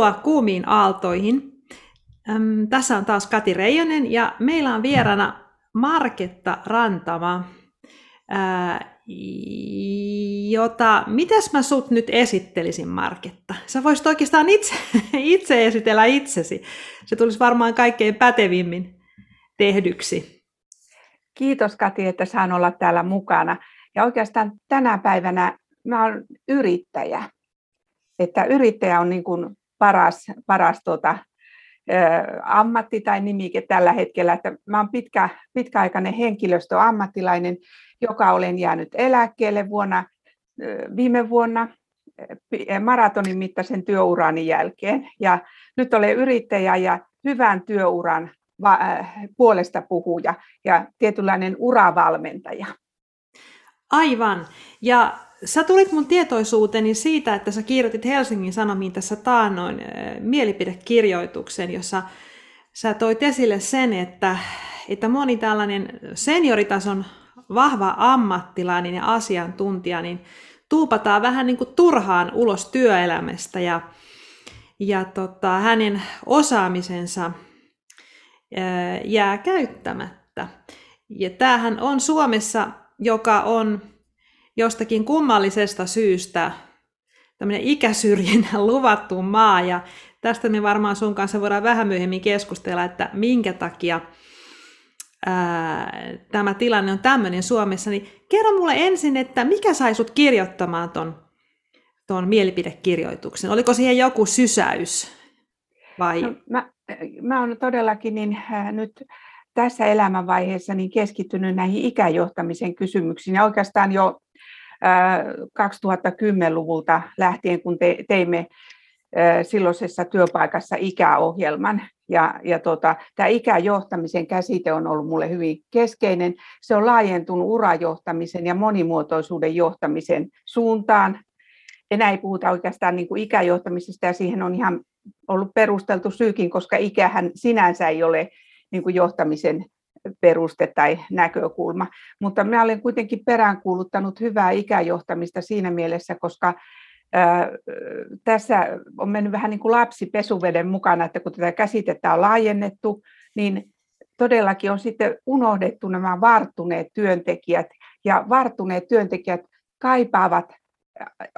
Tervetuloa kuumiin aaltoihin. Tässä on taas Kati Reijonen ja meillä on vierana Marketta Rantama, jota, mitäs mä sut nyt esittelisin Marketta? Sä voisit oikeastaan itse, itse esitellä itsesi. Se tulisi varmaan kaikkein pätevimmin tehdyksi. Kiitos Kati, että saan olla täällä mukana. Ja oikeastaan tänä päivänä mä olen yrittäjä. Että yrittäjä on niin kuin paras, paras tuota, ammatti tai nimike tällä hetkellä. Että mä olen pitkä, pitkäaikainen henkilöstöammattilainen, joka olen jäänyt eläkkeelle vuonna, viime vuonna maratonin mittaisen työurani jälkeen. Ja nyt olen yrittäjä ja hyvän työuran puolesta puhuja ja tietynlainen uravalmentaja. Aivan. Ja sä tulit mun tietoisuuteni siitä, että sä kirjoitit Helsingin Sanomiin tässä taannoin mielipidekirjoituksen, jossa sä toit esille sen, että, että moni tällainen senioritason vahva ammattilainen ja asiantuntija, niin tuupataan vähän niin kuin turhaan ulos työelämästä ja, ja tota, hänen osaamisensa jää käyttämättä. Ja tämähän on Suomessa, joka on jostakin kummallisesta syystä tämmöinen ikäsyrjinnän luvattu maa, ja tästä me varmaan sun kanssa voidaan vähän myöhemmin keskustella, että minkä takia ää, tämä tilanne on tämmöinen Suomessa, niin kerro mulle ensin, että mikä sai sut kirjoittamaan ton, ton mielipidekirjoituksen? Oliko siihen joku sysäys? Vai? No, mä, mä olen todellakin niin, äh, nyt tässä elämänvaiheessa niin keskittynyt näihin ikäjohtamisen kysymyksiin ja oikeastaan jo 2010-luvulta lähtien, kun te, teimme silloisessa työpaikassa ikäohjelman. Ja, ja tota, tämä ikäjohtamisen käsite on ollut minulle hyvin keskeinen. Se on laajentunut urajohtamisen ja monimuotoisuuden johtamisen suuntaan. Enää ei puhuta oikeastaan niin kuin ikäjohtamisesta ja siihen on ihan ollut perusteltu syykin, koska ikähän sinänsä ei ole niin kuin johtamisen peruste tai näkökulma. Mutta minä olen kuitenkin peräänkuuluttanut hyvää ikäjohtamista siinä mielessä, koska tässä on mennyt vähän niin kuin lapsi pesuveden mukana, että kun tätä käsitettä on laajennettu, niin todellakin on sitten unohdettu nämä varttuneet työntekijät, ja varttuneet työntekijät kaipaavat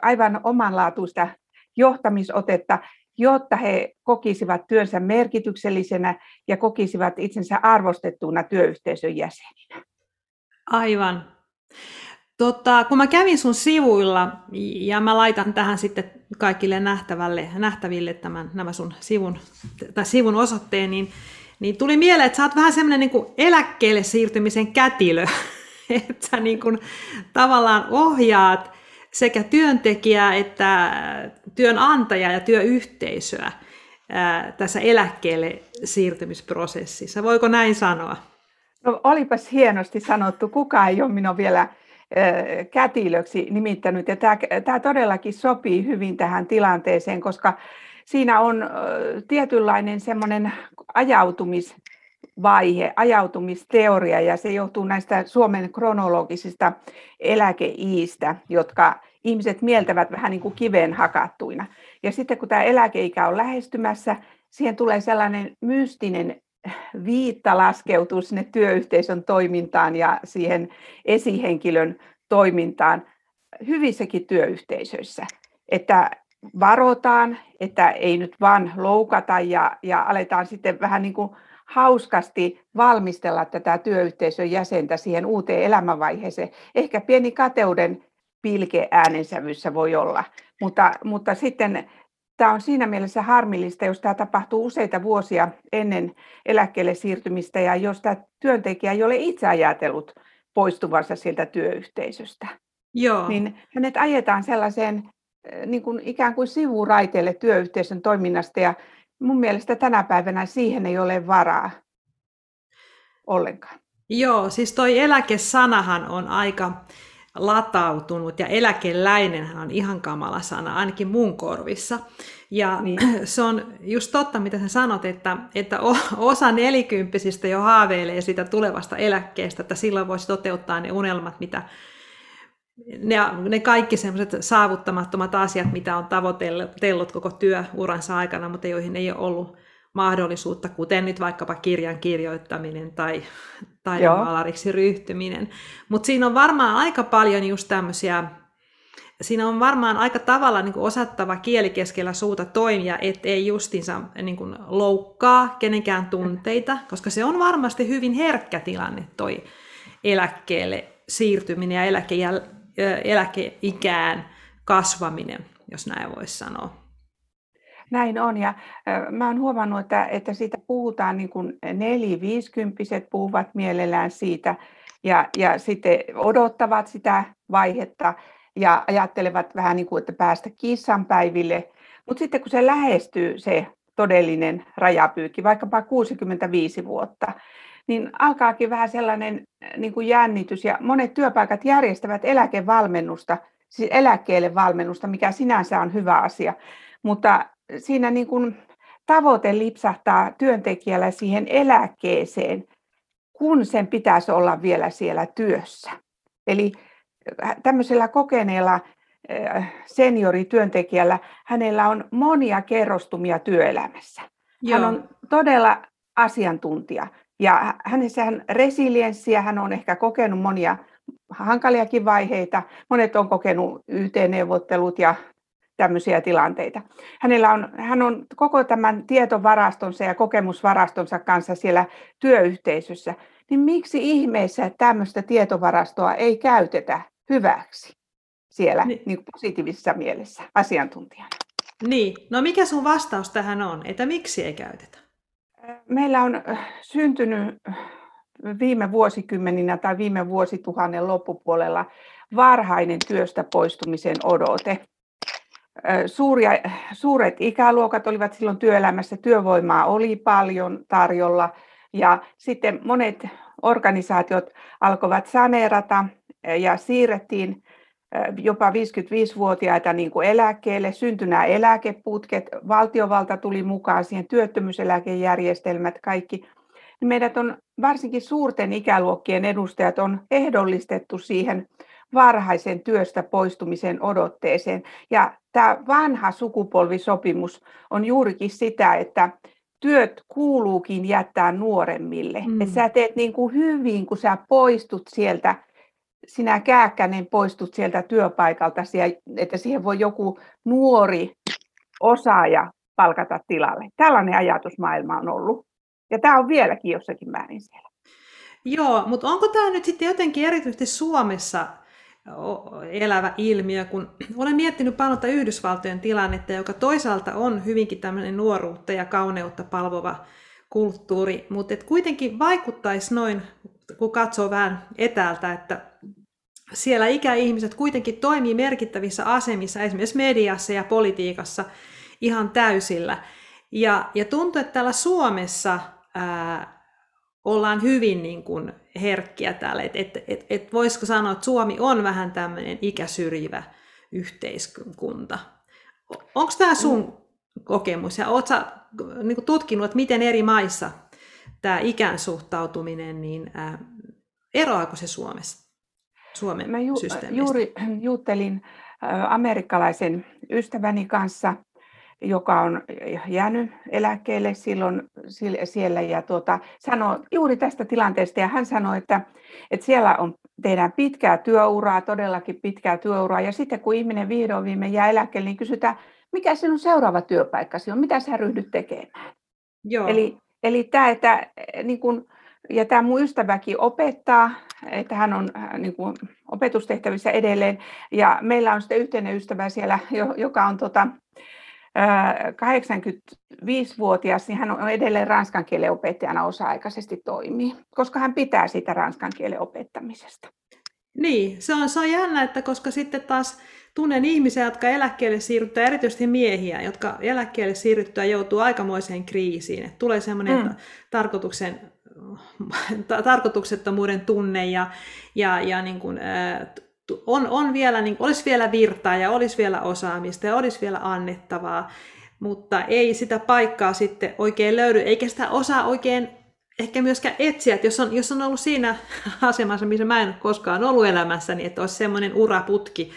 aivan omanlaatuista johtamisotetta, jotta he kokisivat työnsä merkityksellisenä ja kokisivat itsensä arvostettuna työyhteisön jäseninä. Aivan. Tota, kun mä kävin sun sivuilla, ja mä laitan tähän sitten kaikille nähtävälle, nähtäville tämän, nämä sun sivun, tai sivun osoitteen, niin, niin tuli mieleen, että sä oot vähän semmoinen niin eläkkeelle siirtymisen kätilö, että sä niin kuin tavallaan ohjaat sekä työntekijää että työnantajaa ja työyhteisöä tässä eläkkeelle siirtymisprosessissa. Voiko näin sanoa? No, olipas hienosti sanottu. Kukaan ei ole minua vielä kätilöksi nimittänyt. Ja tämä, tämä todellakin sopii hyvin tähän tilanteeseen, koska siinä on tietynlainen semmoinen ajautumis, vaihe, ajautumisteoria, ja se johtuu näistä Suomen kronologisista eläkeiistä, jotka ihmiset mieltävät vähän niin kuin kiveen hakattuina. Ja sitten kun tämä eläkeikä on lähestymässä, siihen tulee sellainen mystinen viitta laskeutuu sinne työyhteisön toimintaan ja siihen esihenkilön toimintaan hyvissäkin työyhteisöissä. Että varotaan, että ei nyt vaan loukata ja, ja aletaan sitten vähän niin kuin hauskasti valmistella tätä työyhteisön jäsentä siihen uuteen elämänvaiheeseen. Ehkä pieni kateuden pilke äänensävyssä voi olla, mutta, mutta sitten tämä on siinä mielessä harmillista, jos tämä tapahtuu useita vuosia ennen eläkkeelle siirtymistä ja jos tämä työntekijä ei ole itse ajatellut poistuvansa sieltä työyhteisöstä. Joo. Niin hänet ajetaan sellaiseen eh, niin kuin ikään kuin sivuraiteelle työyhteisön toiminnasta ja mun mielestä tänä päivänä siihen ei ole varaa ollenkaan. Joo, siis toi eläkesanahan on aika latautunut ja eläkeläinenhän on ihan kamala sana, ainakin mun korvissa. Ja niin. se on just totta, mitä sä sanot, että, että osa nelikymppisistä jo haaveilee sitä tulevasta eläkkeestä, että silloin voisi toteuttaa ne unelmat, mitä ne, ne kaikki semmoiset saavuttamattomat asiat, mitä on tavoitellut koko työuransa aikana, mutta joihin ei ole ollut mahdollisuutta, kuten nyt vaikkapa kirjan kirjoittaminen tai taidemaalariksi ryhtyminen. Mutta siinä on varmaan aika paljon just tämmöisiä, siinä on varmaan aika tavalla niin kuin osattava kieli keskellä suuta toimia, ettei justinsa niin kuin loukkaa kenenkään tunteita, koska se on varmasti hyvin herkkä tilanne toi eläkkeelle siirtyminen ja eläke, eläkeikään kasvaminen, jos näin voisi sanoa. Näin on, ja mä oon huomannut, että, että siitä puhutaan, niin kuin neli-viisikymppiset puhuvat mielellään siitä, ja, ja sitten odottavat sitä vaihetta, ja ajattelevat vähän niin kuin, että päästä kissanpäiville. Mutta sitten kun se lähestyy se todellinen rajapyykki, vaikkapa 65 vuotta, niin alkaakin vähän sellainen niin kuin jännitys. Ja monet työpaikat järjestävät eläkevalmennusta, siis eläkkeelle valmennusta, mikä sinänsä on hyvä asia. Mutta siinä niin kuin tavoite lipsahtaa työntekijällä siihen eläkkeeseen, kun sen pitäisi olla vielä siellä työssä. Eli äh, tämmöisellä kokeneella äh, seniorityöntekijällä, hänellä on monia kerrostumia työelämässä. Joo. Hän on todella asiantuntija ja hänessä on resilienssiä, hän on ehkä kokenut monia hankaliakin vaiheita. Monet on kokenut YT-neuvottelut ja tämmöisiä tilanteita. Hänellä on, hän on koko tämän tietovarastonsa ja kokemusvarastonsa kanssa siellä työyhteisössä. Niin miksi ihmeessä tämmöistä tietovarastoa ei käytetä hyväksi siellä niin. Niin positiivisessa mielessä asiantuntijana? Niin, no mikä sun vastaus tähän on, että miksi ei käytetä? Meillä on äh, syntynyt äh, viime vuosikymmeninä tai viime vuosituhannen loppupuolella varhainen työstä poistumisen odote. Suuria, suuret ikäluokat olivat silloin työelämässä, työvoimaa oli paljon tarjolla ja sitten monet organisaatiot alkoivat saneerata ja siirrettiin jopa 55-vuotiaita niin kuin eläkkeelle, syntyi nämä eläkeputket, valtiovalta tuli mukaan siihen, työttömyyseläkejärjestelmät, kaikki. Meidät on, varsinkin suurten ikäluokkien edustajat, on ehdollistettu siihen varhaisen työstä poistumisen odotteeseen. Ja tämä vanha sukupolvisopimus on juurikin sitä, että työt kuuluukin jättää nuoremmille. Mm. Että sä teet niin kuin hyvin, kun sä poistut sieltä, sinä kääkkänen poistut sieltä työpaikalta, että siihen voi joku nuori osaaja palkata tilalle. Tällainen ajatusmaailma on ollut. Ja tämä on vieläkin jossakin määrin siellä. Joo, mutta onko tämä nyt sitten jotenkin erityisesti Suomessa elävä ilmiö, kun olen miettinyt paljon tätä Yhdysvaltojen tilannetta, joka toisaalta on hyvinkin tämmöinen nuoruutta ja kauneutta palvova kulttuuri, mutta et kuitenkin vaikuttaisi noin, kun katsoo vähän etäältä, että siellä ikäihmiset kuitenkin toimii merkittävissä asemissa, esimerkiksi mediassa ja politiikassa ihan täysillä. Ja, ja tuntuu, että täällä Suomessa ää, ollaan hyvin niin kuin herkkiä täällä. Et, et, et, et voisiko sanoa, että Suomi on vähän tämmöinen ikäsyrjivä yhteiskunta. Onko tämä sun mm. kokemus ja oletko niin tutkinut, että miten eri maissa tämä ikään suhtautuminen, niin ää, eroaako se Suomessa? Suomen Mä ju- juuri juttelin amerikkalaisen ystäväni kanssa joka on jäänyt eläkkeelle silloin siellä ja tuota, sanoi juuri tästä tilanteesta ja hän sanoi, että, että siellä on, tehdään pitkää työuraa, todellakin pitkää työuraa ja sitten kun ihminen vihdoin viime jää eläkkeelle, niin kysytään, mikä sinun seuraava työpaikkasi on, mitä sä ryhdyt tekemään. Joo. Eli, eli tämä, että niin kun, ja tämä mun ystäväkin opettaa, että hän on niin kuin, opetustehtävissä edelleen. Ja meillä on sitten yhteinen ystävä siellä, joka on tota, 85-vuotias, niin hän on edelleen ranskan kielen opettajana osa-aikaisesti toimii, koska hän pitää siitä ranskan kielen opettamisesta. Niin, se on, se on jännä, että koska sitten taas tunnen ihmisiä, jotka eläkkeelle siirryttyä, erityisesti miehiä, jotka eläkkeelle siirryttyä joutuu aikamoiseen kriisiin. Että tulee semmoinen mm. tarkoituksen, tarkoituksettomuuden tunne ja, ja, ja niin kuin, on, on vielä, niin, olisi vielä virtaa ja olisi vielä osaamista ja olisi vielä annettavaa, mutta ei sitä paikkaa sitten oikein löydy, eikä sitä osaa oikein ehkä myöskään etsiä, että jos on, jos on ollut siinä asemassa, missä mä en ole koskaan ollut elämässäni, että olisi semmoinen uraputki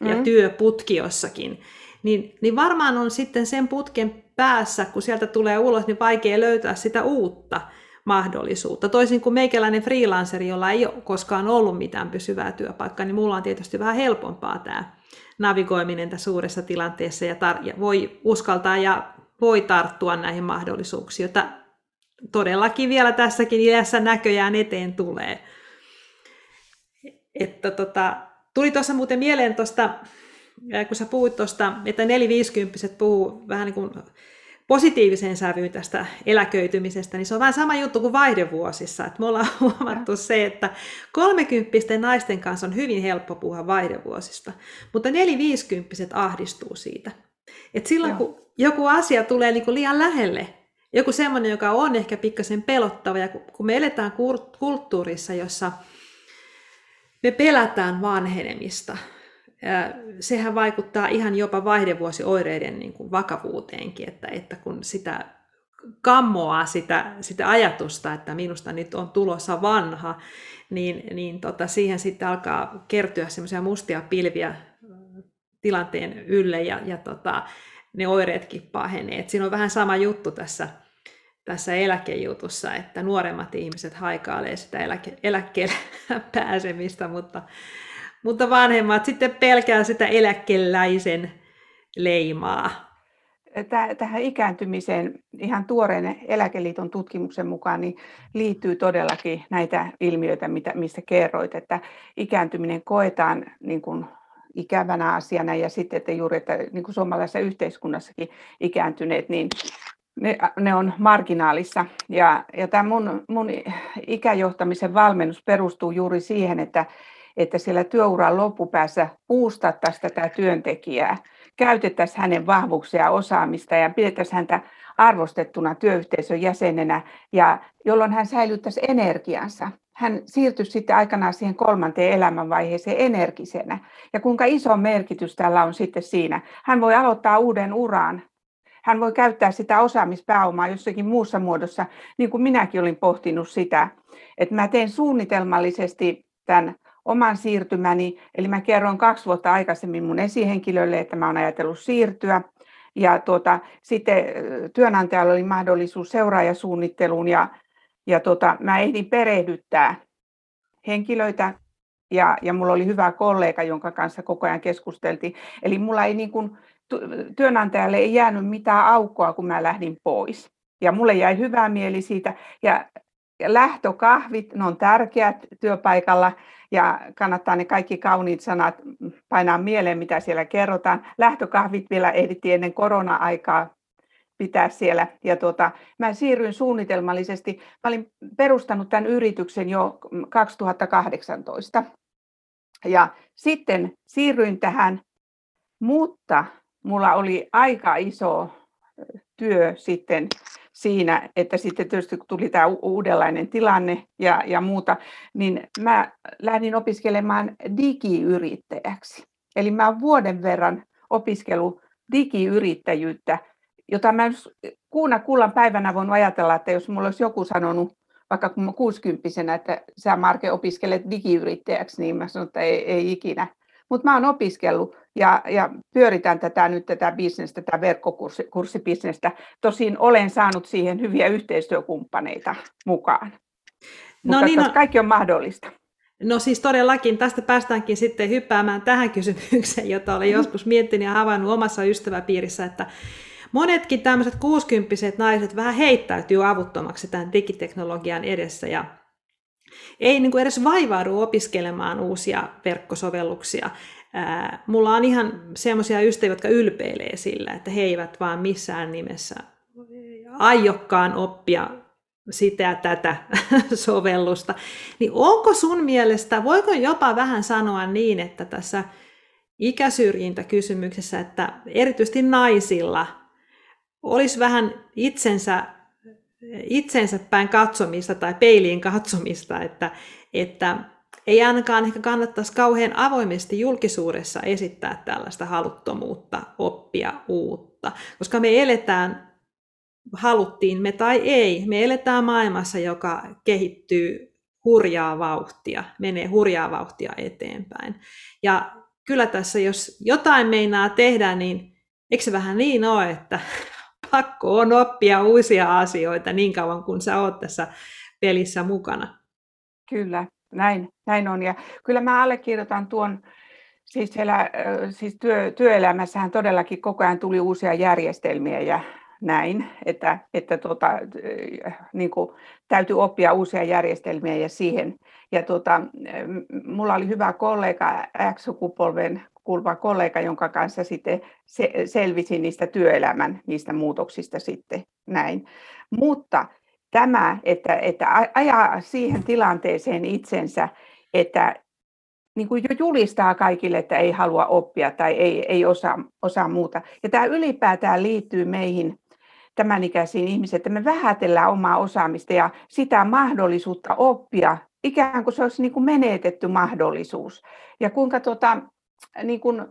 ja mm. työputki jossakin, niin, niin varmaan on sitten sen putken päässä, kun sieltä tulee ulos, niin vaikea löytää sitä uutta mahdollisuutta. Toisin kuin meikäläinen freelanceri, jolla ei ole koskaan ollut mitään pysyvää työpaikkaa, niin mulla on tietysti vähän helpompaa tämä navigoiminen tässä suuressa tilanteessa ja, tar- ja voi uskaltaa ja voi tarttua näihin mahdollisuuksiin, joita todellakin vielä tässäkin iässä näköjään eteen tulee. Että tota, tuli tuossa muuten mieleen tuosta, kun sä puhuit tuosta, että neliviisikymppiset puhuu vähän niin kuin positiiviseen sävyyn tästä eläköitymisestä, niin se on vähän sama juttu kuin vaihdevuosissa. Että me ollaan huomattu se, että kolmekymppisten naisten kanssa on hyvin helppo puhua vaihdevuosista, mutta neliviisikymppiset ahdistuu siitä. Et silloin Joo. kun joku asia tulee niin kuin liian lähelle, joku semmoinen, joka on ehkä pikkasen pelottava, ja kun me eletään kulttuurissa, jossa me pelätään vanhenemista, sehän vaikuttaa ihan jopa vaihdevuosioireiden niin kuin vakavuuteenkin, että, että kun sitä kammoaa sitä, sitä ajatusta, että minusta nyt on tulossa vanha, niin, niin tota, siihen sitten alkaa kertyä semmoisia mustia pilviä tilanteen ylle ja, ja tota, ne oireetkin pahenee. Et siinä on vähän sama juttu tässä, tässä eläkejutussa, että nuoremmat ihmiset haikailee sitä eläke, eläkkeelle pääsemistä, mutta, mutta vanhemmat sitten pelkää sitä eläkeläisen leimaa. Tähän ikääntymiseen ihan tuoreen Eläkeliiton tutkimuksen mukaan niin liittyy todellakin näitä ilmiöitä, mitä, mistä kerroit, että ikääntyminen koetaan niin kuin ikävänä asiana ja sitten, että juuri, että niin kuin suomalaisessa yhteiskunnassakin ikääntyneet, niin ne, ne on marginaalissa. Ja, ja tämä mun, mun ikäjohtamisen valmennus perustuu juuri siihen, että, että siellä työuran loppupäässä puustattaisiin tätä työntekijää, käytettäisiin hänen vahvuuksia ja osaamista ja pidettäisiin häntä arvostettuna työyhteisön jäsenenä, ja jolloin hän säilyttäisi energiansa hän siirtyi sitten aikanaan siihen kolmanteen elämänvaiheeseen energisenä. Ja kuinka iso merkitys tällä on sitten siinä. Hän voi aloittaa uuden uran. Hän voi käyttää sitä osaamispääomaa jossakin muussa muodossa, niin kuin minäkin olin pohtinut sitä, että mä teen suunnitelmallisesti tämän oman siirtymäni, eli mä kerron kaksi vuotta aikaisemmin mun esihenkilölle, että mä oon ajatellut siirtyä, ja tuota, sitten työnantajalla oli mahdollisuus seuraajasuunnitteluun ja ja tota, mä ehdin perehdyttää henkilöitä ja, ja mulla oli hyvä kollega, jonka kanssa koko ajan keskusteltiin. Eli mulla ei niin kuin, työnantajalle ei jäänyt mitään aukkoa, kun mä lähdin pois. Ja mulle jäi hyvä mieli siitä. Ja, ja lähtökahvit, ne on tärkeät työpaikalla ja kannattaa ne kaikki kauniit sanat painaa mieleen, mitä siellä kerrotaan. Lähtökahvit vielä ehdittiin ennen korona-aikaa pitää siellä. Ja tuota, mä siirryin suunnitelmallisesti. Mä olin perustanut tämän yrityksen jo 2018. Ja sitten siirryin tähän, mutta mulla oli aika iso työ sitten siinä, että sitten tietysti kun tuli tämä uudenlainen tilanne ja, ja muuta, niin mä lähdin opiskelemaan digiyrittäjäksi. Eli mä vuoden verran opiskellut digiyrittäjyyttä jota mä kuuna kullan päivänä voin ajatella, että jos mulla olisi joku sanonut, vaikka kun mä 60 että sä Marke opiskelet digiyrittäjäksi, niin mä sanon, että ei, ei ikinä. Mutta mä oon opiskellut ja, ja pyöritän tätä nyt tätä bisnestä, tätä verkkokurssibisnestä. Tosin olen saanut siihen hyviä yhteistyökumppaneita mukaan. No Mutta niin, no, kaikki on mahdollista. No siis todellakin, tästä päästäänkin sitten hyppäämään tähän kysymykseen, jota olen joskus miettinyt ja havainnut omassa ystäväpiirissä, että monetkin tämmöiset 60 naiset vähän heittäytyy avuttomaksi tämän digiteknologian edessä ja ei niin kuin edes vaivaudu opiskelemaan uusia verkkosovelluksia. Ää, mulla on ihan semmoisia ystäviä, jotka ylpeilee sillä, että he eivät vaan missään nimessä aiokkaan oppia sitä tätä sovellusta. Niin onko sun mielestä, voiko jopa vähän sanoa niin, että tässä ikäsyrjintäkysymyksessä, että erityisesti naisilla olisi vähän itsensä, itsensä päin katsomista tai peiliin katsomista, että, että ei ainakaan ehkä kannattaisi kauhean avoimesti julkisuudessa esittää tällaista haluttomuutta oppia uutta, koska me eletään haluttiin me tai ei, me eletään maailmassa, joka kehittyy hurjaa vauhtia, menee hurjaa vauhtia eteenpäin. Ja kyllä tässä, jos jotain meinaa tehdä, niin eikö se vähän niin ole, että pakko on oppia uusia asioita niin kauan kuin sä oot tässä pelissä mukana. Kyllä, näin, näin on. Ja kyllä mä allekirjoitan tuon, siis, siellä, siis työ, työelämässähän todellakin koko ajan tuli uusia järjestelmiä ja näin, että, että tota, niin kuin, täytyy oppia uusia järjestelmiä ja siihen. Ja tota, mulla oli hyvä kollega, X-sukupolven kuuluva kollega, jonka kanssa sitten se, selvisin niistä työelämän niistä muutoksista sitten näin. Mutta tämä, että, että ajaa siihen tilanteeseen itsensä, että niin kuin jo julistaa kaikille, että ei halua oppia tai ei, ei osaa, osaa muuta. Ja tämä ylipäätään liittyy meihin tämän ikäisiin ihmisiin, että me vähätellään omaa osaamista ja sitä mahdollisuutta oppia, ikään kuin se olisi niin kuin menetetty mahdollisuus. Ja kuinka tuota, niin kuin,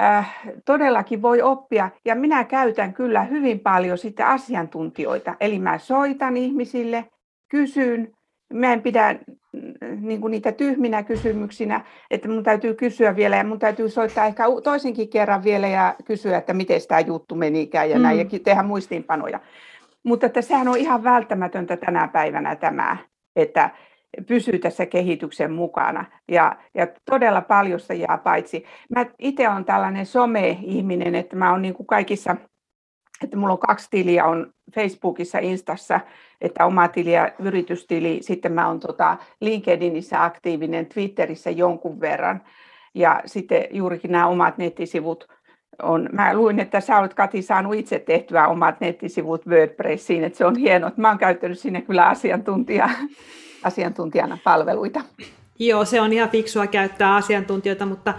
äh, todellakin voi oppia, ja minä käytän kyllä hyvin paljon sitten asiantuntijoita, eli mä soitan ihmisille, kysyn, mä en pidä mm, niin kuin niitä tyhminä kysymyksinä, että mun täytyy kysyä vielä ja mun täytyy soittaa ehkä toisenkin kerran vielä ja kysyä, että miten tämä juttu menikään ja mm. näin, ja tehdä muistiinpanoja. Mutta että sehän on ihan välttämätöntä tänä päivänä tämä, että pysyy tässä kehityksen mukana. Ja, ja todella paljon se jää paitsi. Mä itse olen tällainen some-ihminen, että mä oon niin kuin kaikissa, että mulla on kaksi tiliä, on Facebookissa, Instassa, että oma tili ja yritystili. Sitten mä oon tota LinkedInissä aktiivinen, Twitterissä jonkun verran. Ja sitten juurikin nämä omat nettisivut on, mä luin, että sä olet Kati saanut itse tehtyä omat nettisivut WordPressiin, että se on hienoa, mä oon käyttänyt sinne kyllä asiantuntija asiantuntijana palveluita. Joo, se on ihan fiksua käyttää asiantuntijoita, mutta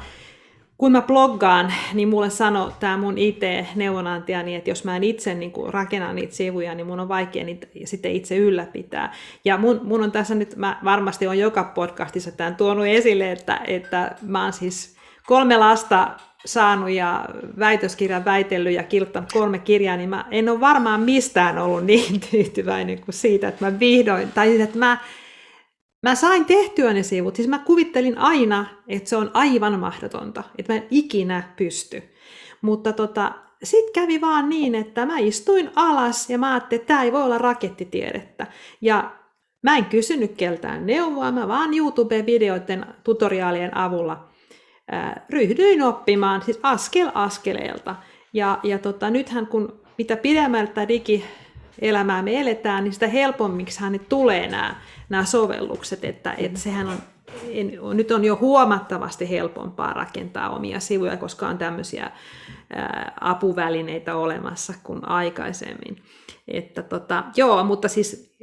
kun mä bloggaan, niin mulle sanoo tämä mun IT-neuvonantajani, että jos mä en itse niin rakenna niitä sivuja, niin mun on vaikea niitä sitten itse ylläpitää. Ja mun, mun on tässä nyt, mä varmasti on joka podcastissa tämän tuonut esille, että, että mä oon siis kolme lasta saanut ja väitöskirjan väitellyt ja kirjoittanut kolme kirjaa, niin mä en ole varmaan mistään ollut niin tyytyväinen kuin siitä, että mä vihdoin, tai että mä Mä sain tehtyä ne sivut, siis mä kuvittelin aina, että se on aivan mahdotonta, että mä en ikinä pysty. Mutta tota, sitten kävi vaan niin, että mä istuin alas ja mä ajattelin, että tämä ei voi olla rakettitiedettä. Ja mä en kysynyt keltään neuvoa, mä vaan YouTube-videoiden tutoriaalien avulla ää, ryhdyin oppimaan siis askel askeleelta. Ja, ja tota, nythän kun mitä pidemmältä digi elämää me eletään, niin sitä helpommiksi ne tulee nämä, nämä sovellukset, että, että sehän on, en, nyt on jo huomattavasti helpompaa rakentaa omia sivuja, koska on tämmöisiä ää, apuvälineitä olemassa kuin aikaisemmin. Että tota, joo, mutta siis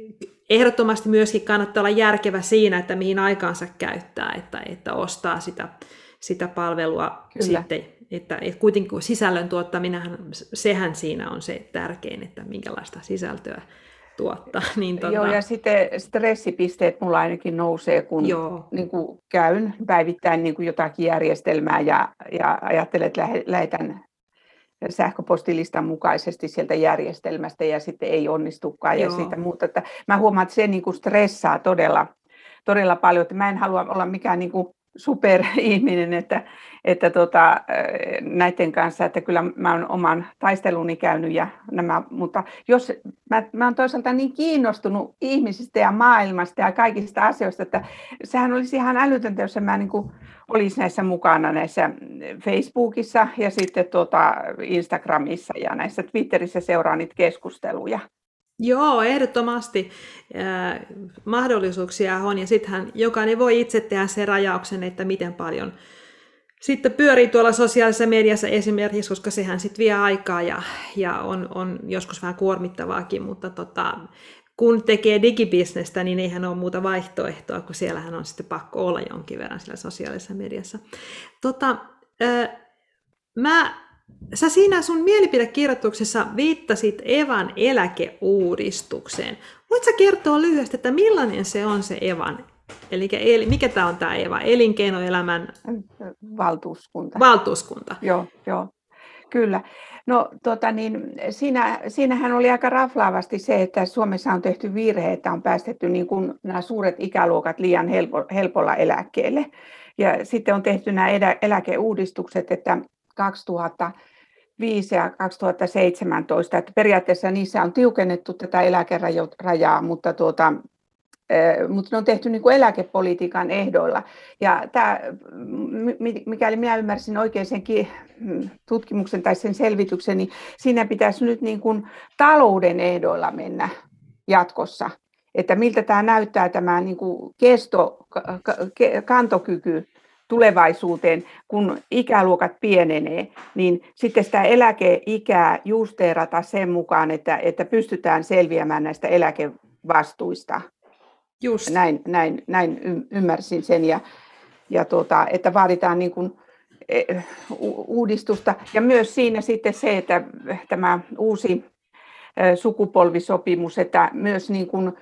ehdottomasti myöskin kannattaa olla järkevä siinä, että mihin aikaansa käyttää, että, että ostaa sitä, sitä palvelua Kyllä. sitten että, että kuitenkin sisällön tuottaminen, sehän siinä on se tärkein, että minkälaista sisältöä tuottaa. Niin tuota... Joo, ja sitten stressipisteet mulla ainakin nousee, kun Joo. Niin kuin käyn päivittäin niin kuin jotakin järjestelmää ja, ja ajattelen, että lähetän sähköpostilistan mukaisesti sieltä järjestelmästä ja sitten ei onnistukaan Joo. ja siitä muuta. Että mä huomaan, että se niin kuin stressaa todella, todella paljon, että mä en halua olla mikään niin kuin superihminen, että, että tota, näiden kanssa, että kyllä mä olen oman taisteluni käynyt ja nämä, mutta jos mä, mä olen toisaalta niin kiinnostunut ihmisistä ja maailmasta ja kaikista asioista, että sehän olisi ihan älytöntä, jos mä niin kuin olisi näissä mukana näissä Facebookissa ja sitten tuota Instagramissa ja näissä Twitterissä seuraa niitä keskusteluja. Joo, ehdottomasti äh, mahdollisuuksia on ja sittenhän jokainen voi itse tehdä sen rajauksen, että miten paljon sitten pyörii tuolla sosiaalisessa mediassa esimerkiksi, koska sehän sitten vie aikaa ja, ja on, on joskus vähän kuormittavaakin, mutta tota, kun tekee digibisnestä, niin eihän ole muuta vaihtoehtoa, kun siellähän on sitten pakko olla jonkin verran sillä sosiaalisessa mediassa. Tota, äh, mä Sä siinä sun mielipidekirjoituksessa viittasit Evan eläkeuudistukseen. Voitko kertoa lyhyesti, että millainen se on se Evan? Eli mikä tämä on tämä Eva? Elinkeinoelämän valtuuskunta. Valtuuskunta. Joo, joo. Kyllä. No tota niin, siinä, siinähän oli aika raflaavasti se, että Suomessa on tehty virhe, että on päästetty niin kuin nämä suuret ikäluokat liian helpo, helpolla eläkkeelle. Ja sitten on tehty nämä eläkeuudistukset, että 2005 ja 2017, että periaatteessa niissä on tiukennettu tätä eläkerajaa, mutta tuota, mutta ne on tehty niin kuin eläkepolitiikan ehdoilla. Ja tämä, mikäli minä ymmärsin oikein sen tutkimuksen tai sen selvityksen, niin siinä pitäisi nyt niin kuin talouden ehdoilla mennä jatkossa. Että miltä tämä näyttää tämä niin kuin kesto, kantokyky tulevaisuuteen, kun ikäluokat pienenee, niin sitten sitä eläkeikää justeerata sen mukaan, että, että pystytään selviämään näistä eläkevastuista. Just. Näin, näin, näin ymmärsin sen, ja, ja tuota, että vaaditaan niin kuin e, uudistusta. Ja myös siinä sitten se, että tämä uusi e, sukupolvisopimus, että myös niin kuin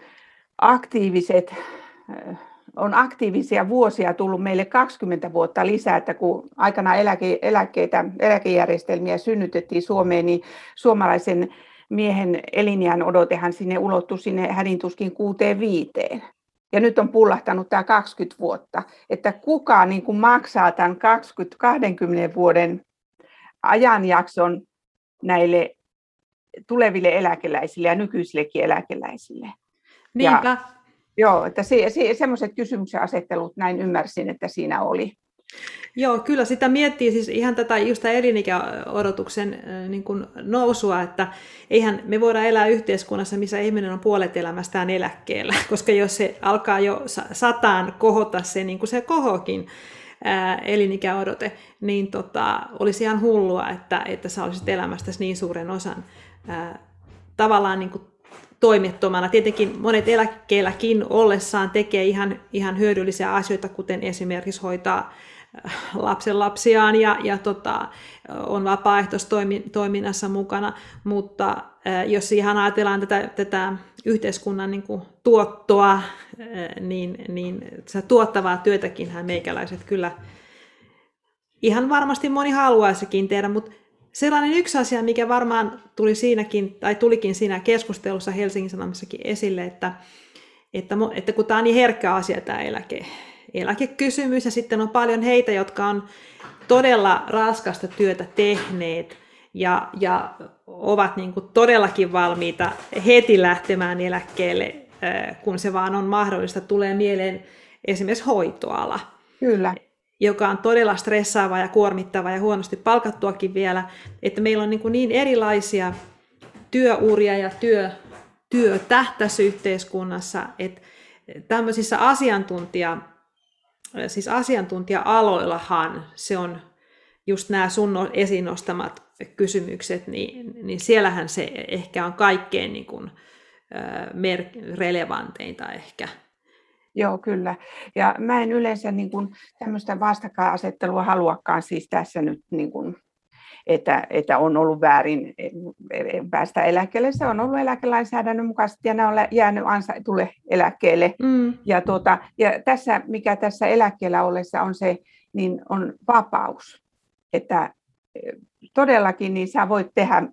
aktiiviset e, on aktiivisia vuosia tullut meille 20 vuotta lisää, että kun aikana eläke, eläkkeitä, eläkejärjestelmiä synnytettiin Suomeen, niin suomalaisen miehen elinjään odotehan sinne ulottui sinne hädintuskin kuuteen viiteen. Ja nyt on pullahtanut tämä 20 vuotta, että kuka niin kuin maksaa tämän 20, 20 vuoden ajanjakson näille tuleville eläkeläisille ja nykyisillekin eläkeläisille. Niinpä. Ja, joo, että se, se, semmoiset kysymyksen asettelut näin ymmärsin, että siinä oli. Joo, kyllä sitä miettii siis ihan tätä just elinikäodotuksen niin kuin nousua, että eihän me voida elää yhteiskunnassa, missä ihminen on puolet elämästään eläkkeellä, koska jos se alkaa jo sataan kohota se, niin kuin se kohokin, elinikäodote, niin tota, olisi ihan hullua, että, että sä olisit elämästäsi niin suuren osan ää, tavallaan niin kuin toimettomana. Tietenkin monet eläkkeelläkin ollessaan tekee ihan, ihan hyödyllisiä asioita, kuten esimerkiksi hoitaa lapsen lapsiaan ja, ja tota, on vapaaehtoistoiminnassa mukana, mutta jos ihan ajatellaan tätä, tätä yhteiskunnan niin kuin tuottoa, niin, niin se tuottavaa työtäkin meikäläiset kyllä ihan varmasti moni haluaisikin tehdä, mutta sellainen yksi asia, mikä varmaan tuli siinäkin, tai tulikin siinä keskustelussa Helsingin Sanomissakin esille, että, että, että kun tämä on niin herkkä asia tämä eläke, eläkekysymys ja sitten on paljon heitä, jotka on todella raskasta työtä tehneet ja, ja ovat niin kuin todellakin valmiita heti lähtemään eläkkeelle, kun se vaan on mahdollista. Tulee mieleen esimerkiksi hoitoala. Kyllä. Joka on todella stressaava ja kuormittava ja huonosti palkattuakin vielä. Että meillä on niin, niin erilaisia työuria ja työ, työtä tässä yhteiskunnassa, että tämmöisissä asiantuntija siis asiantuntija-aloillahan se on just nämä sun no, esiin nostamat kysymykset, niin, niin siellähän se ehkä on kaikkein niin kuin, mer- relevanteinta ehkä. Joo, kyllä. Ja mä en yleensä niin kuin, tämmöistä vastakkainasettelua haluakaan siis tässä nyt niin kuin, että, että on ollut väärin päästä eläkkeelle. Se on ollut eläkelainsäädännön mukaisesti ja ne on jäänyt ansaitulle eläkkeelle. Mm. Ja, tuota, ja tässä, mikä tässä eläkkeellä ollessa on se, niin on vapaus. Että e, todellakin niin sä voit tehdä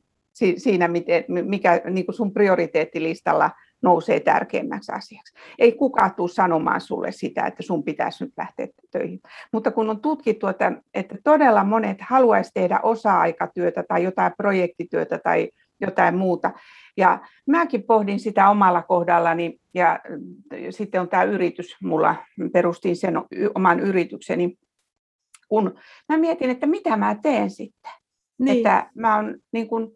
siinä, mikä niin kuin sun prioriteettilistalla nousee tärkeimmäksi asiaksi. Ei kukaan tule sanomaan sulle sitä, että sun pitäisi nyt lähteä töihin. Mutta kun on tutkittu, että, että todella monet haluaisi tehdä osa-aikatyötä tai jotain projektityötä tai jotain muuta. Ja mäkin pohdin sitä omalla kohdallani ja sitten on tämä yritys, mulla perustin sen oman yritykseni, kun mä mietin, että mitä mä teen sitten. Niin. Että mä oon niin kuin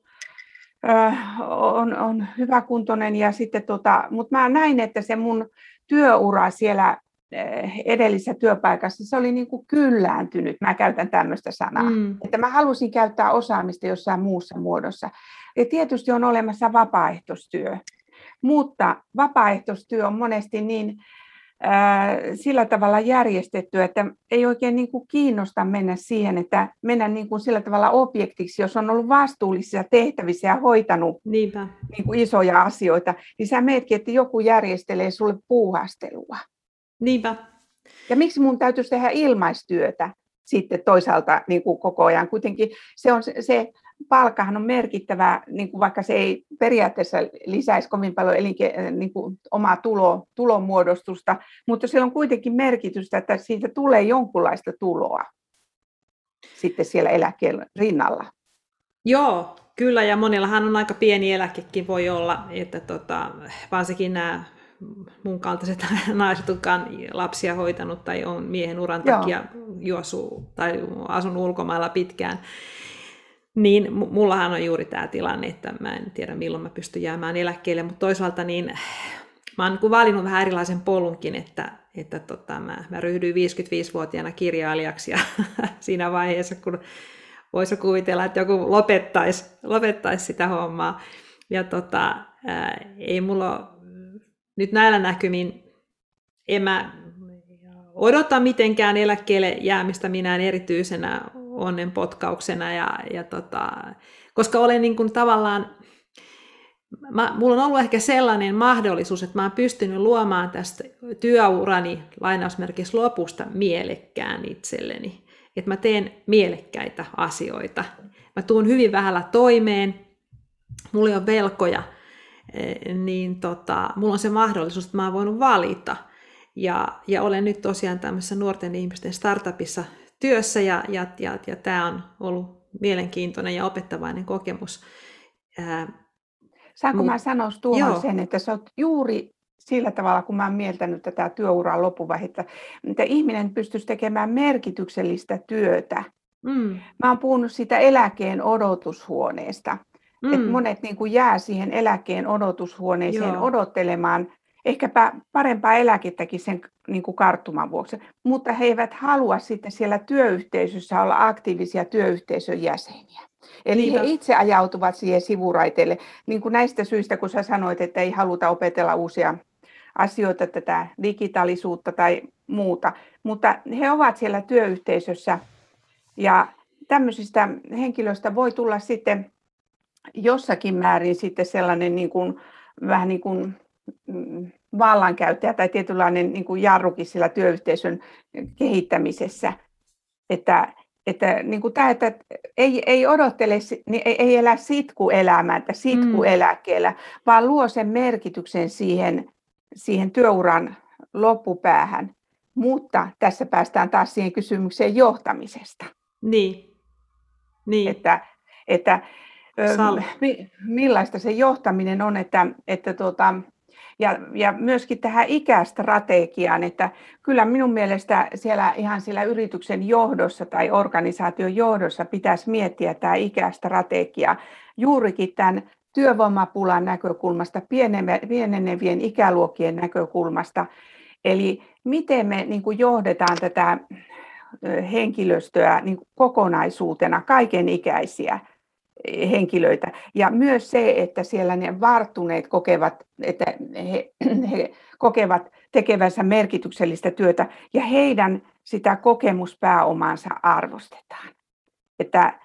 on, on hyväkuntoinen, ja sitten tota, mutta mä näin, että se mun työura siellä edellisessä työpaikassa, se oli niin kuin kyllääntynyt, mä käytän tämmöistä sanaa, mm. että mä halusin käyttää osaamista jossain muussa muodossa. Ja tietysti on olemassa vapaaehtoistyö, mutta vapaaehtoistyö on monesti niin sillä tavalla järjestetty, että ei oikein niin kuin kiinnosta mennä siihen, että mennä niin kuin sillä tavalla objektiksi, jos on ollut vastuullisia tehtävissä ja hoitanut Niinpä. Niin kuin isoja asioita, niin sä meetkin, että joku järjestelee sulle puuhastelua. Niinpä. Ja miksi mun täytyisi tehdä ilmaistyötä sitten toisaalta niin kuin koko ajan? Kuitenkin se on se, se palkkahan on merkittävä, niin kuin vaikka se ei periaatteessa lisäisi kovin paljon elinke, niin kuin omaa tulo, tulonmuodostusta, mutta sillä on kuitenkin merkitystä, että siitä tulee jonkunlaista tuloa sitten siellä eläkkeen rinnalla. Joo, kyllä, ja monillahan on aika pieni eläkekin voi olla, että tota, varsinkin nämä mun kaltaiset naiset, jotka on lapsia hoitanut tai on miehen uran takia juosu tai asunut ulkomailla pitkään, niin mullahan on juuri tämä tilanne, että mä en tiedä milloin mä pystyn jäämään eläkkeelle, mutta toisaalta niin mä oon niin valinnut vähän erilaisen polunkin, että, että tota, mä, mä ryhdyin 55-vuotiaana kirjailijaksi ja siinä vaiheessa, kun voisi kuvitella, että joku lopettaisi, lopettaisi sitä hommaa. Ja tota, ää, ei mulla nyt näillä näkymin, en mä odota mitenkään eläkkeelle jäämistä minään erityisenä onnenpotkauksena, ja, ja tota, koska olen niin kuin tavallaan, mä, mulla on ollut ehkä sellainen mahdollisuus, että mä oon pystynyt luomaan tästä työurani lainausmerkissä lopusta mielekkään itselleni. Että mä teen mielekkäitä asioita. Mä tuun hyvin vähällä toimeen, mulla on velkoja, e, niin tota, mulla on se mahdollisuus, että mä oon voinut valita. Ja, ja olen nyt tosiaan tämmöisessä nuorten ihmisten startupissa työssä ja, ja, ja, ja tämä on ollut mielenkiintoinen ja opettavainen kokemus. Saanko Mut, mä sanoa tuohon joo. sen, että sä oot juuri sillä tavalla, kun mä oon mieltänyt tätä työuraa loppuvaihetta, että ihminen pystyisi tekemään merkityksellistä työtä. Mm. Mä oon puhunut siitä eläkeen odotushuoneesta. Mm. Että monet niin kuin jää siihen eläkeen odotushuoneeseen Joo. odottelemaan ehkäpä parempaa eläkettäkin sen niin kuin karttuman vuoksi, mutta he eivät halua sitten siellä työyhteisössä olla aktiivisia työyhteisön jäseniä. Eli Niinpä. he itse ajautuvat siihen sivuraiteelle, niin kuin näistä syistä, kun sä sanoit, että ei haluta opetella uusia asioita, tätä digitaalisuutta tai muuta, mutta he ovat siellä työyhteisössä ja tämmöisistä henkilöistä voi tulla sitten jossakin määrin sitten sellainen niin kuin, vähän niin kuin vallankäyttäjä tai tietynlainen niin kuin jarrukin sillä työyhteisön kehittämisessä. Että, että, niin kuin tämä, että ei, ei odottele, niin ei, ei elä sitkuelämää, että sitkueläkkeellä, mm. vaan luo sen merkityksen siihen, siihen työuran loppupäähän. Mutta tässä päästään taas siihen kysymykseen johtamisesta. Niin. niin. Että, että millaista se johtaminen on, että, että tuota, ja, ja myöskin tähän ikästrategiaan, että kyllä minun mielestä siellä ihan siellä yrityksen johdossa tai organisaation johdossa pitäisi miettiä tämä ikästrategia juurikin tämän työvoimapulan näkökulmasta, pienenevien ikäluokkien näkökulmasta. Eli miten me niin kuin johdetaan tätä henkilöstöä niin kokonaisuutena, kaiken ikäisiä henkilöitä. Ja myös se, että siellä ne varttuneet kokevat, että he, he kokevat tekevänsä merkityksellistä työtä ja heidän sitä kokemuspääomaansa arvostetaan. Että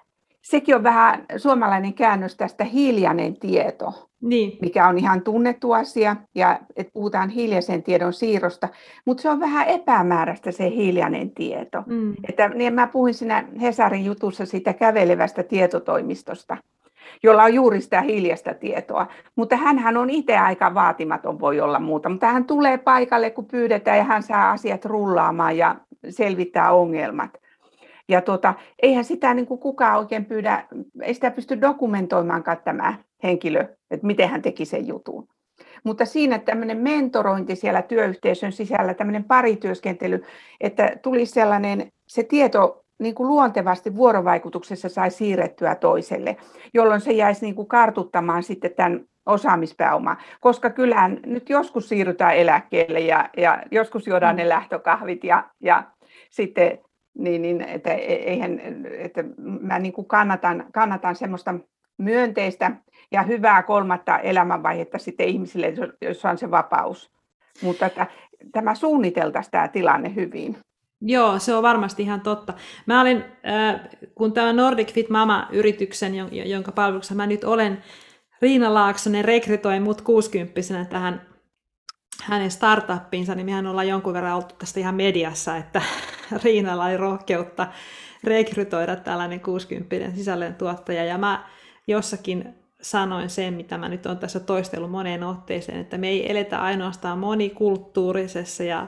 sekin on vähän suomalainen käännös tästä hiljainen tieto, niin. mikä on ihan tunnettu asia, ja että puhutaan hiljaisen tiedon siirrosta, mutta se on vähän epämääräistä se hiljainen tieto. Mm. Että, niin mä puhuin siinä Hesarin jutussa siitä kävelevästä tietotoimistosta, jolla on juuri sitä hiljaista tietoa. Mutta hän on itse aika vaatimaton, voi olla muuta. Mutta hän tulee paikalle, kun pyydetään, ja hän saa asiat rullaamaan ja selvittää ongelmat. Ja tuota, eihän sitä niin kuin kukaan oikein pyydä, ei sitä pysty dokumentoimaankaan tämä henkilö, että miten hän teki sen jutun. Mutta siinä tämmöinen mentorointi siellä työyhteisön sisällä, tämmöinen parityöskentely, että tuli sellainen, se tieto niin kuin luontevasti vuorovaikutuksessa sai siirrettyä toiselle, jolloin se jäisi niin kuin kartuttamaan sitten tämän osaamispääoma, koska kyllähän nyt joskus siirrytään eläkkeelle ja, ja joskus juodaan mm. ne lähtökahvit ja, ja sitten niin, niin että, e, eihän, että mä niin kuin kannatan, kannatan semmoista myönteistä ja hyvää kolmatta elämänvaihetta sitten ihmisille, jos on se vapaus. Mutta että tämä suunniteltaisiin tämä tilanne hyvin. Joo, se on varmasti ihan totta. Mä olin, äh, kun tämä Nordic Fit Mama-yrityksen, jonka palveluksessa mä nyt olen, Riina Laaksonen rekrytoi mut 60 tähän hänen startuppinsa, niin mehän ollaan jonkun verran oltu tästä ihan mediassa, että Riinalla oli rohkeutta rekrytoida tällainen 60 sisällön tuottaja, ja mä jossakin sanoin sen, mitä mä nyt olen tässä toistellut moneen otteeseen, että me ei eletä ainoastaan monikulttuurisessa ja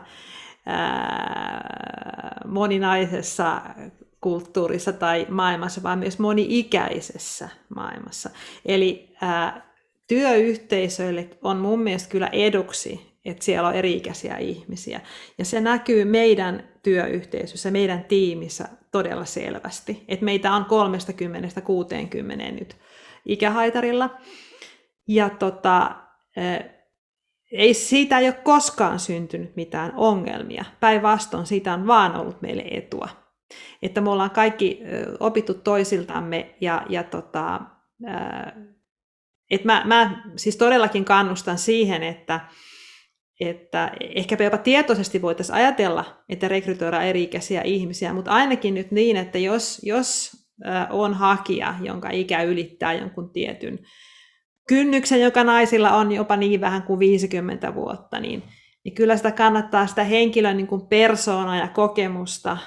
ää, moninaisessa kulttuurissa tai maailmassa, vaan myös moni-ikäisessä maailmassa. Eli ää, työyhteisöille on mun mielestä kyllä eduksi, että siellä on eri-ikäisiä ihmisiä. Ja se näkyy meidän työyhteisössä, meidän tiimissä todella selvästi. Että meitä on 30-60 nyt ikähaitarilla. Ja tota, ei siitä ei ole koskaan syntynyt mitään ongelmia. Päinvastoin siitä on vaan ollut meille etua. Että me ollaan kaikki opittu toisiltamme ja, ja tota, et mä, mä siis todellakin kannustan siihen, että, että ehkä jopa tietoisesti voitaisiin ajatella, että rekrytoidaan eri-ikäisiä ihmisiä, mutta ainakin nyt niin, että jos, jos on hakija, jonka ikä ylittää jonkun tietyn kynnyksen, joka naisilla on jopa niin vähän kuin 50 vuotta, niin, niin kyllä sitä kannattaa sitä henkilön niin kuin persoonaa ja kokemusta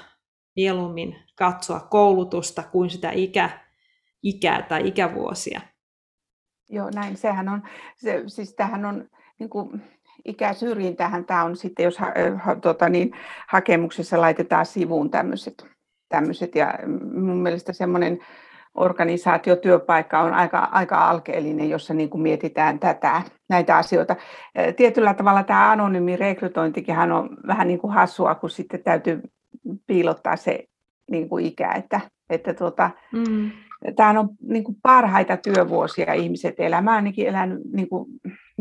mieluummin katsoa koulutusta kuin sitä ikä, ikää tai ikävuosia. Joo, näin. Sehän on, se, siis tämähän on niin kuin, ikäsyrjintähän tämä on sitten, jos ha, ha, tota niin, hakemuksessa laitetaan sivuun tämmöiset. tämmöiset. Ja mun mielestä semmoinen organisaatiotyöpaikka on aika, aika alkeellinen, jossa niin kuin mietitään tätä, näitä asioita. Tietyllä tavalla tämä anonyymi rekrytointikin on vähän niin kuin hassua, kun sitten täytyy piilottaa se niin kuin ikä, että, että tuota, mm tämä on niin kuin parhaita työvuosia ihmiset elää. Mä ainakin elänyt niin kuin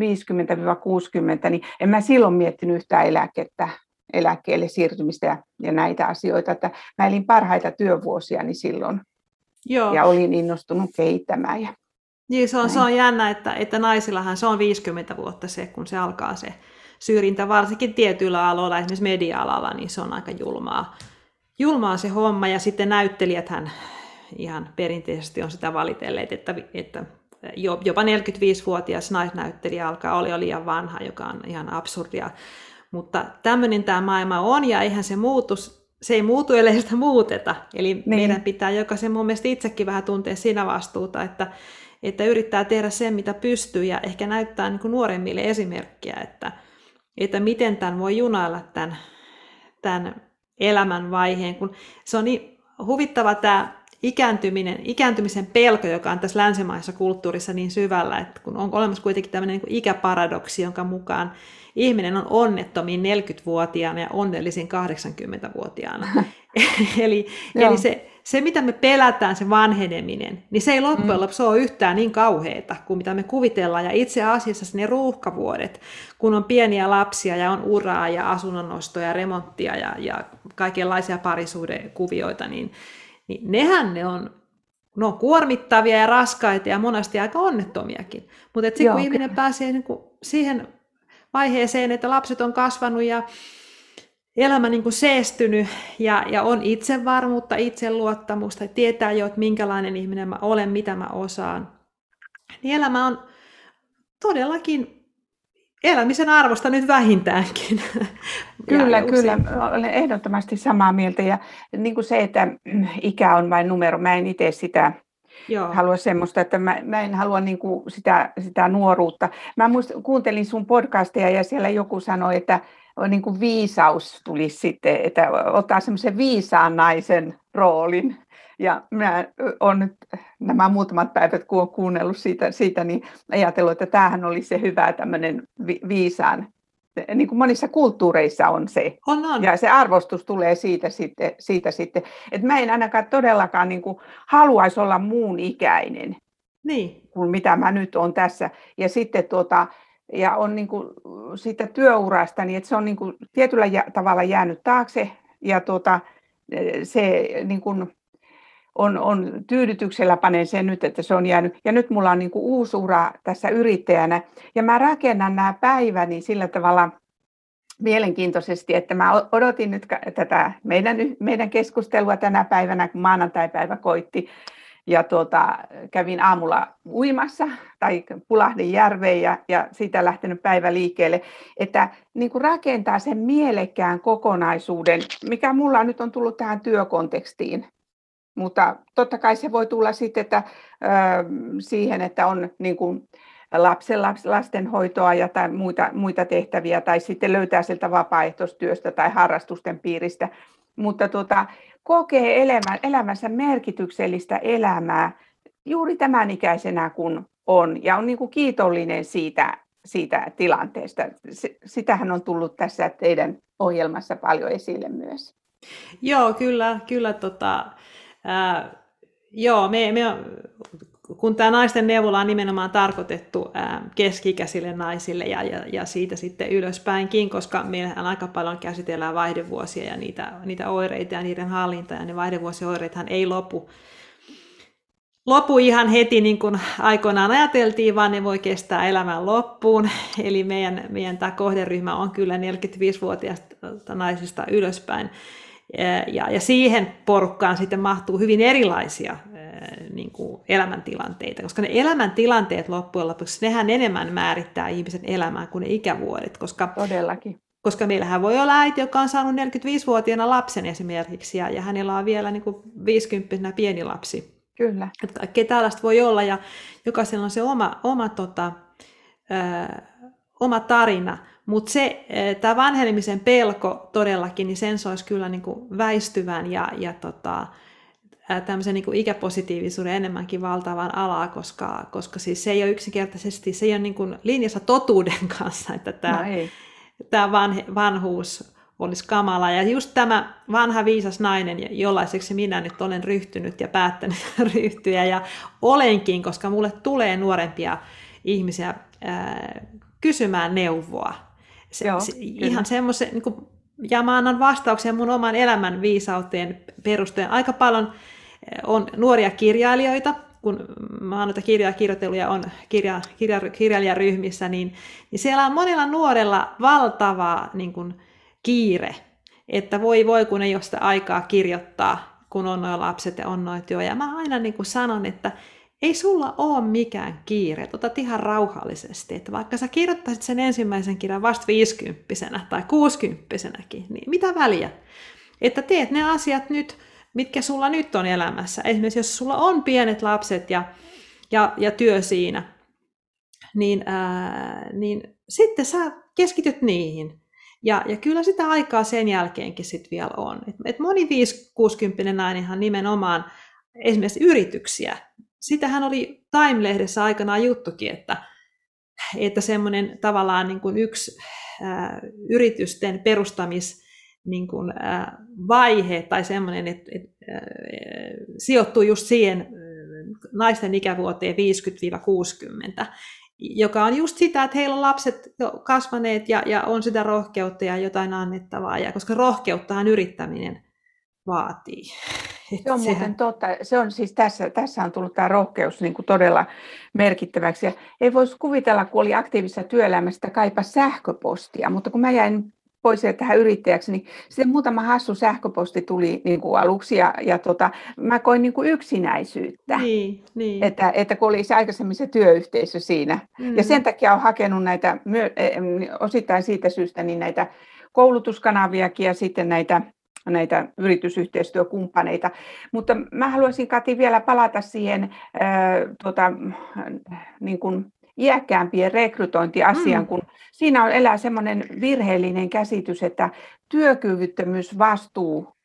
50-60, niin en mä silloin miettinyt yhtään eläkettä, eläkkeelle siirtymistä ja, ja näitä asioita. Että mä elin parhaita työvuosia niin silloin Joo. ja olin innostunut kehittämään. Ja niin, se on, se on jännä, että, että naisillahan se on 50 vuotta se, kun se alkaa se syrjintä, varsinkin tietyillä aloilla, esimerkiksi media-alalla, niin se on aika julmaa, julmaa se homma. Ja sitten näyttelijäthän ihan perinteisesti on sitä valitelleet, että, että jopa 45-vuotias naisnäyttelijä alkaa olla jo liian vanha, joka on ihan absurdia. Mutta tämmöinen tämä maailma on, ja eihän se muutu, se ei muutu, ellei sitä muuteta. Eli niin. meidän pitää jokaisen mun mielestä itsekin vähän tuntea siinä vastuuta, että, että yrittää tehdä sen, mitä pystyy, ja ehkä näyttää niin kuin nuoremmille esimerkkiä, että, että miten tämän voi junailla tämän, tämän elämän vaiheen, kun se on niin huvittava tämä ikääntyminen, ikääntymisen pelko, joka on tässä länsimaisessa kulttuurissa niin syvällä, että kun on olemassa kuitenkin tämmöinen niin ikäparadoksi, jonka mukaan ihminen on onnettomin 40-vuotiaana ja onnellisin 80-vuotiaana. eli eli se, se, mitä me pelätään, se vanheneminen, niin se ei loppujen mm. lopuksi ole yhtään niin kauheita kuin mitä me kuvitellaan. Ja itse asiassa ne ruuhkavuodet, kun on pieniä lapsia ja on uraa ja asunnonnostoja ja remonttia ja, ja kaikenlaisia parisuudekuvioita, niin niin nehän ne on, ne on kuormittavia ja raskaita ja monesti aika onnettomiakin. Mutta sitten kun ihminen pääsee niin kuin siihen vaiheeseen, että lapset on kasvanut ja elämä niin kuin seestynyt ja, ja on itsevarmuutta, itseluottamusta ja tietää jo, että minkälainen ihminen mä olen, mitä mä osaan, niin elämä on todellakin elämisen arvosta nyt vähintäänkin. Kyllä, kyllä. Olen ehdottomasti samaa mieltä. Ja niin kuin se, että ikä on vain numero, mä en itse sitä Joo. halua semmoista, että mä, mä en halua niin kuin sitä, sitä nuoruutta. Mä muist, kuuntelin sun podcastia ja siellä joku sanoi, että niin kuin viisaus tulisi sitten, että ottaa semmoisen viisaan naisen roolin. Ja minä olen nyt nämä muutamat päivät, kun olen kuunnellut siitä, siitä niin ajatellut, että tämähän oli se hyvä tämmöinen vi- viisaan niin kuin monissa kulttuureissa on se. On, on. Ja se arvostus tulee siitä sitten. Siitä sitten. Että mä en ainakaan todellakaan niin kuin haluaisi olla muun ikäinen niin. kuin mitä mä nyt olen tässä. Ja sitten tuota, ja on niin kuin siitä työurasta, niin että se on niin kuin tietyllä tavalla jäänyt taakse. Ja tuota, se niin kuin, on, on tyydytyksellä panen sen nyt, että se on jäänyt. Ja nyt mulla on niin kuin uusi ura tässä yrittäjänä. Ja mä rakennan nämä päiväni sillä tavalla mielenkiintoisesti, että mä odotin nyt tätä meidän, meidän keskustelua tänä päivänä, kun maanantai-päivä koitti. Ja tuota, kävin aamulla uimassa tai pulahdin järveen ja, ja siitä lähtenyt päivä liikkeelle, että niin kuin rakentaa sen mielekkään kokonaisuuden, mikä mulla nyt on tullut tähän työkontekstiin. Mutta totta kai se voi tulla sitten että, ö, siihen, että on niin kuin, lapsen lastenhoitoa ja tai muita, muita tehtäviä tai sitten löytää sieltä vapaaehtoistyöstä tai harrastusten piiristä. Mutta tuota, kokee elämä, elämänsä merkityksellistä elämää juuri tämän ikäisenä kuin on ja on niin kuin kiitollinen siitä, siitä tilanteesta. Sitähän on tullut tässä teidän ohjelmassa paljon esille myös. Joo, kyllä, kyllä tota, ää, joo, me, me kun tämä naisten neuvola on nimenomaan tarkoitettu ää, keski-ikäisille naisille ja, ja, ja siitä sitten ylöspäinkin, koska meillähän aika paljon käsitellään vaihdevuosia ja niitä, niitä oireita ja niiden hallintaa, ja ne vaihdevuosioireithan ei lopu, lopu ihan heti niin kuin aikoinaan ajateltiin, vaan ne voi kestää elämän loppuun. Eli meidän, meidän tämä kohderyhmä on kyllä 45-vuotiaista naisista ylöspäin. Ja, ja siihen porukkaan sitten mahtuu hyvin erilaisia niin kuin elämäntilanteita, koska ne elämäntilanteet loppujen lopuksi, nehän enemmän määrittää ihmisen elämää kuin ne ikävuodet, koska Todellakin. Koska meillähän voi olla äiti, joka on saanut 45-vuotiaana lapsen esimerkiksi, ja, ja hänellä on vielä niin kuin 50 pieni lapsi. Kyllä. Että kaikkea tällaista voi olla, ja jokaisella on se oma, oma, tota, ö, oma tarina. Mutta se, tämä vanhenemisen pelko todellakin, niin sen soisi kyllä niin kuin väistyvän ja, ja tota, tämmöisen niin kuin ikäpositiivisuuden enemmänkin valtavan alaa, koska, koska siis se ei ole yksinkertaisesti, se ei ole niin kuin linjassa totuuden kanssa, että tämä, no tämä vanhe, vanhuus olisi kamala. Ja just tämä vanha viisas nainen, jollaiseksi minä nyt olen ryhtynyt ja päättänyt ryhtyä, ja olenkin, koska mulle tulee nuorempia ihmisiä ää, kysymään neuvoa. Se, Joo, se, ihan semmoisen, niin kuin, ja mä annan vastauksia mun oman elämän viisauteen perusteen. Aika paljon on nuoria kirjailijoita, kun mä oon noita kirjoja kirjoitellut ja on kirja, kirja, kirjailijaryhmissä, niin, niin siellä on monella nuorella valtava niin kuin, kiire, että voi voi, kun ei ole sitä aikaa kirjoittaa, kun on noin lapset ja on noin työ. Ja mä aina niin kuin sanon, että ei sulla ole mikään kiire, otat ihan rauhallisesti, että vaikka sä kirjoittaisit sen ensimmäisen kirjan vasta 50 tai 60 niin mitä väliä? Että teet ne asiat nyt mitkä sulla nyt on elämässä. Esimerkiksi jos sulla on pienet lapset ja, ja, ja työ siinä, niin, ää, niin sitten sä keskityt niihin. Ja, ja kyllä sitä aikaa sen jälkeenkin sit vielä on. Et, et moni 5-60 nainenhan nimenomaan esimerkiksi yrityksiä. Sitähän oli Time-lehdessä aikanaan juttukin, että, että semmoinen tavallaan niin kuin yksi ää, yritysten perustamis niin kuin, äh, vaihe tai semmoinen, että, että äh, sijoittuu just siihen äh, naisten ikävuoteen 50-60, joka on just sitä, että heillä on lapset jo kasvaneet ja, ja on sitä rohkeutta ja jotain annettavaa, ja koska rohkeuttahan yrittäminen vaatii. Se on muuten totta. Se on siis tässä, tässä on tullut tämä rohkeus niin kuin todella merkittäväksi. Ja ei voisi kuvitella, kun oli aktiivisessa työelämässä, että kaipa sähköpostia, mutta kun mä jäin pois tähän yrittäjäksi, niin sitten muutama hassu sähköposti tuli niin kuin aluksi ja, ja tota, mä koin niin kuin yksinäisyyttä, niin, niin. Että, että kun oli se aikaisemmin se työyhteisö siinä. Mm. Ja sen takia olen hakenut näitä, e, osittain siitä syystä, niin näitä koulutuskanaviakin ja sitten näitä näitä yritysyhteistyökumppaneita. Mutta mä haluaisin Kati vielä palata siihen äh, tuota, niin kuin iäkkäämpien rekrytointiasian, mm. kun siinä on elää semmoinen virheellinen käsitys, että työkyvyttömyysvastuu,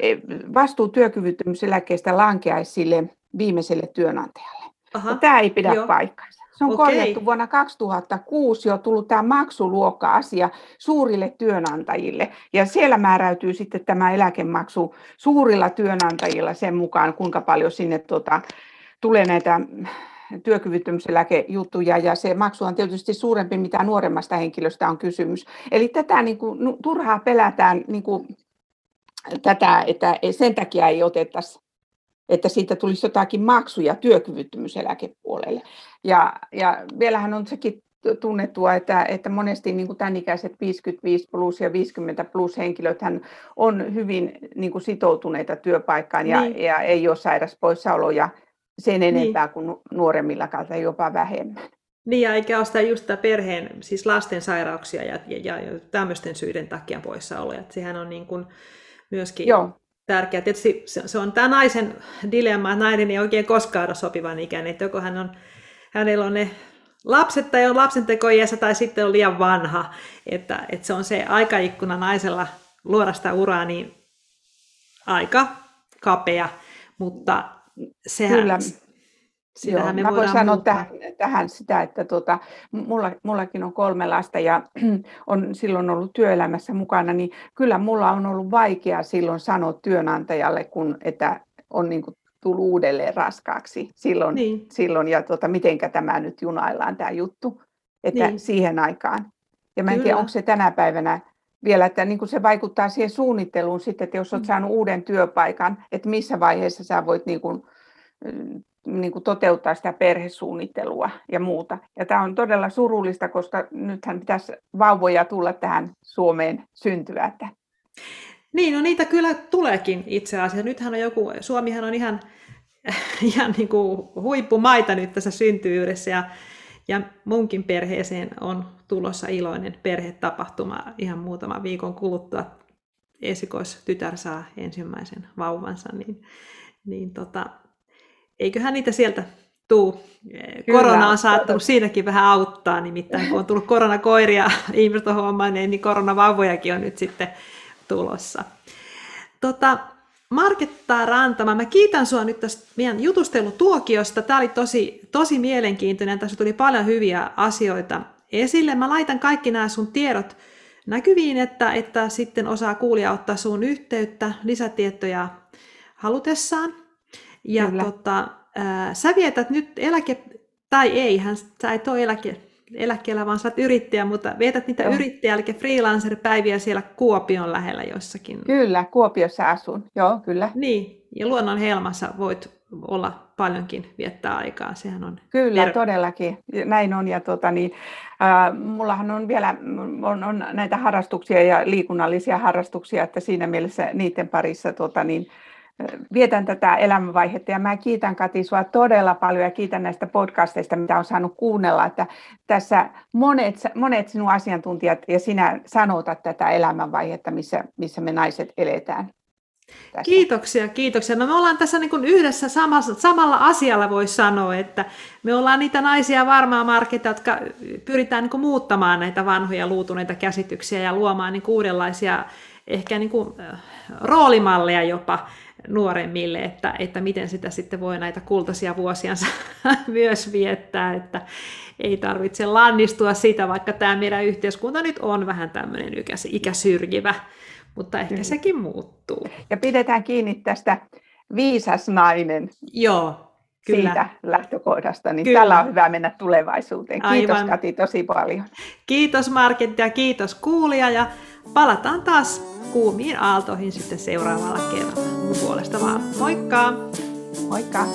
e, vastuu työkyvyttömyyseläkkeestä lankeaisi sille viimeiselle työnantajalle. Aha. Tämä ei pidä Joo. paikkaansa. Se on Okei. korjattu vuonna 2006 jo tullut tämä maksuluokka-asia suurille työnantajille. Ja siellä määräytyy sitten tämä eläkemaksu suurilla työnantajilla sen mukaan, kuinka paljon sinne tuota, tulee näitä työkyvyttömyyseläkejuttuja ja se maksu on tietysti suurempi, mitä nuoremmasta henkilöstä on kysymys. Eli tätä niin kuin, turhaa pelätään niin kuin, tätä, että sen takia ei otettaisi että siitä tulisi jotakin maksuja työkyvyttömyyseläkepuolelle. Ja, ja vielähän on sekin tunnettua, että, että monesti niin kuin tämän ikäiset 55 plus ja 50 plus henkilöt on hyvin niin kuin sitoutuneita työpaikkaan ja, niin. ja ei ole sairauspoissaoloja sen niin. enempää niin. kuin nuoremmillakaan tai jopa vähemmän. Niin, ja eikä ole sitä just sitä perheen, siis lasten sairauksia ja, ja, ja tämmöisten syiden takia poissaoloja. Että sehän on niin kuin myöskin Joo. tärkeää. Tietysti se, se on tämä naisen dilemma, että nainen ei oikein koskaan ole sopivan ikäinen. Että joko hän on, hänellä on ne lapset tai on lapsentekoiässä tai sitten on liian vanha. Että, että se on se aikaikkuna naisella luoda sitä uraa niin aika kapea, mutta sehän, Kyllä. Joo, me mä voin sanoa tähän, tähän sitä, että tuota, mulla, mullakin on kolme lasta ja on silloin ollut työelämässä mukana, niin kyllä mulla on ollut vaikea silloin sanoa työnantajalle, kun, että on niin kuin tullut uudelleen raskaaksi silloin, niin. silloin ja tuota, mitenkä tämä nyt junaillaan tämä juttu, että niin. siihen aikaan. Ja mä en tiedä, onko se tänä päivänä vielä, että niin kuin se vaikuttaa siihen suunnitteluun sitten, että jos olet mm. saanut uuden työpaikan, että missä vaiheessa sä voit niin kuin, niin kuin toteuttaa sitä perhesuunnittelua ja muuta. Ja tämä on todella surullista, koska nythän pitäisi vauvoja tulla tähän Suomeen syntyä. Niin, no niitä kyllä tuleekin itse asiassa. Nythän on joku, Suomihan on ihan, ihan niin kuin huippumaita nyt tässä syntyvyydessä ja, ja munkin perheeseen on tulossa iloinen perhetapahtuma ihan muutama viikon kuluttua. Esikoistytär saa ensimmäisen vauvansa, niin, niin tota, eiköhän niitä sieltä tuu. Korona on saattanut siinäkin vähän auttaa, nimittäin kun on tullut koronakoiria ihmiset on huomanneet, niin koronavauvojakin on nyt sitten tulossa. Tota, Marketta Rantama, mä kiitän sua nyt tästä meidän jutustelutuokiosta. Tämä oli tosi, tosi mielenkiintoinen. Tässä tuli paljon hyviä asioita esille. Mä laitan kaikki nämä sun tiedot näkyviin, että, että sitten osaa kuulija ottaa sun yhteyttä, lisätietoja halutessaan. Ja tota, ää, sä vietät nyt eläke, tai ei, hän, sä et ole eläke, eläkkeellä, vaan sä oot yrittäjä, mutta vietät niitä Joo. yrittäjä, eli freelancer-päiviä siellä Kuopion lähellä jossakin. Kyllä, Kuopiossa asun, joo, kyllä. Niin, ja luonnon helmassa voit olla paljonkin viettää aikaa, sehän on... Kyllä, ter- todellakin, näin on, ja tota, niin, äh, mullahan on vielä on, on näitä harrastuksia ja liikunnallisia harrastuksia, että siinä mielessä niiden parissa tota, niin, vietän tätä elämänvaihetta ja mä kiitän Kati sua todella paljon ja kiitän näistä podcasteista, mitä on saanut kuunnella, että tässä monet, monet sinun asiantuntijat ja sinä sanotat tätä elämänvaihetta, missä, missä me naiset eletään. Tässä. Kiitoksia, kiitoksia. No me ollaan tässä niin yhdessä samassa, samalla asialla voi sanoa, että me ollaan niitä naisia varmaa marketa, jotka pyritään niin muuttamaan näitä vanhoja luutuneita käsityksiä ja luomaan niin uudenlaisia ehkä niin kuin, roolimalleja jopa nuoremmille, että, että miten sitä sitten voi näitä kultaisia vuosiansa myös viettää, että ei tarvitse lannistua siitä, vaikka tämä meidän yhteiskunta nyt on vähän tämmöinen ikäsyrjivä, mutta ehkä sekin muuttuu. Ja pidetään kiinni tästä viisas nainen. Joo, Kyllä. siitä lähtökohdasta, niin Kyllä. tällä on hyvä mennä tulevaisuuteen. Kiitos Aivan. Kati tosi paljon. Kiitos Market ja kiitos kuulija ja palataan taas kuumiin aaltoihin sitten seuraavalla kerralla. Mun puolesta vaan moikka! Moikka!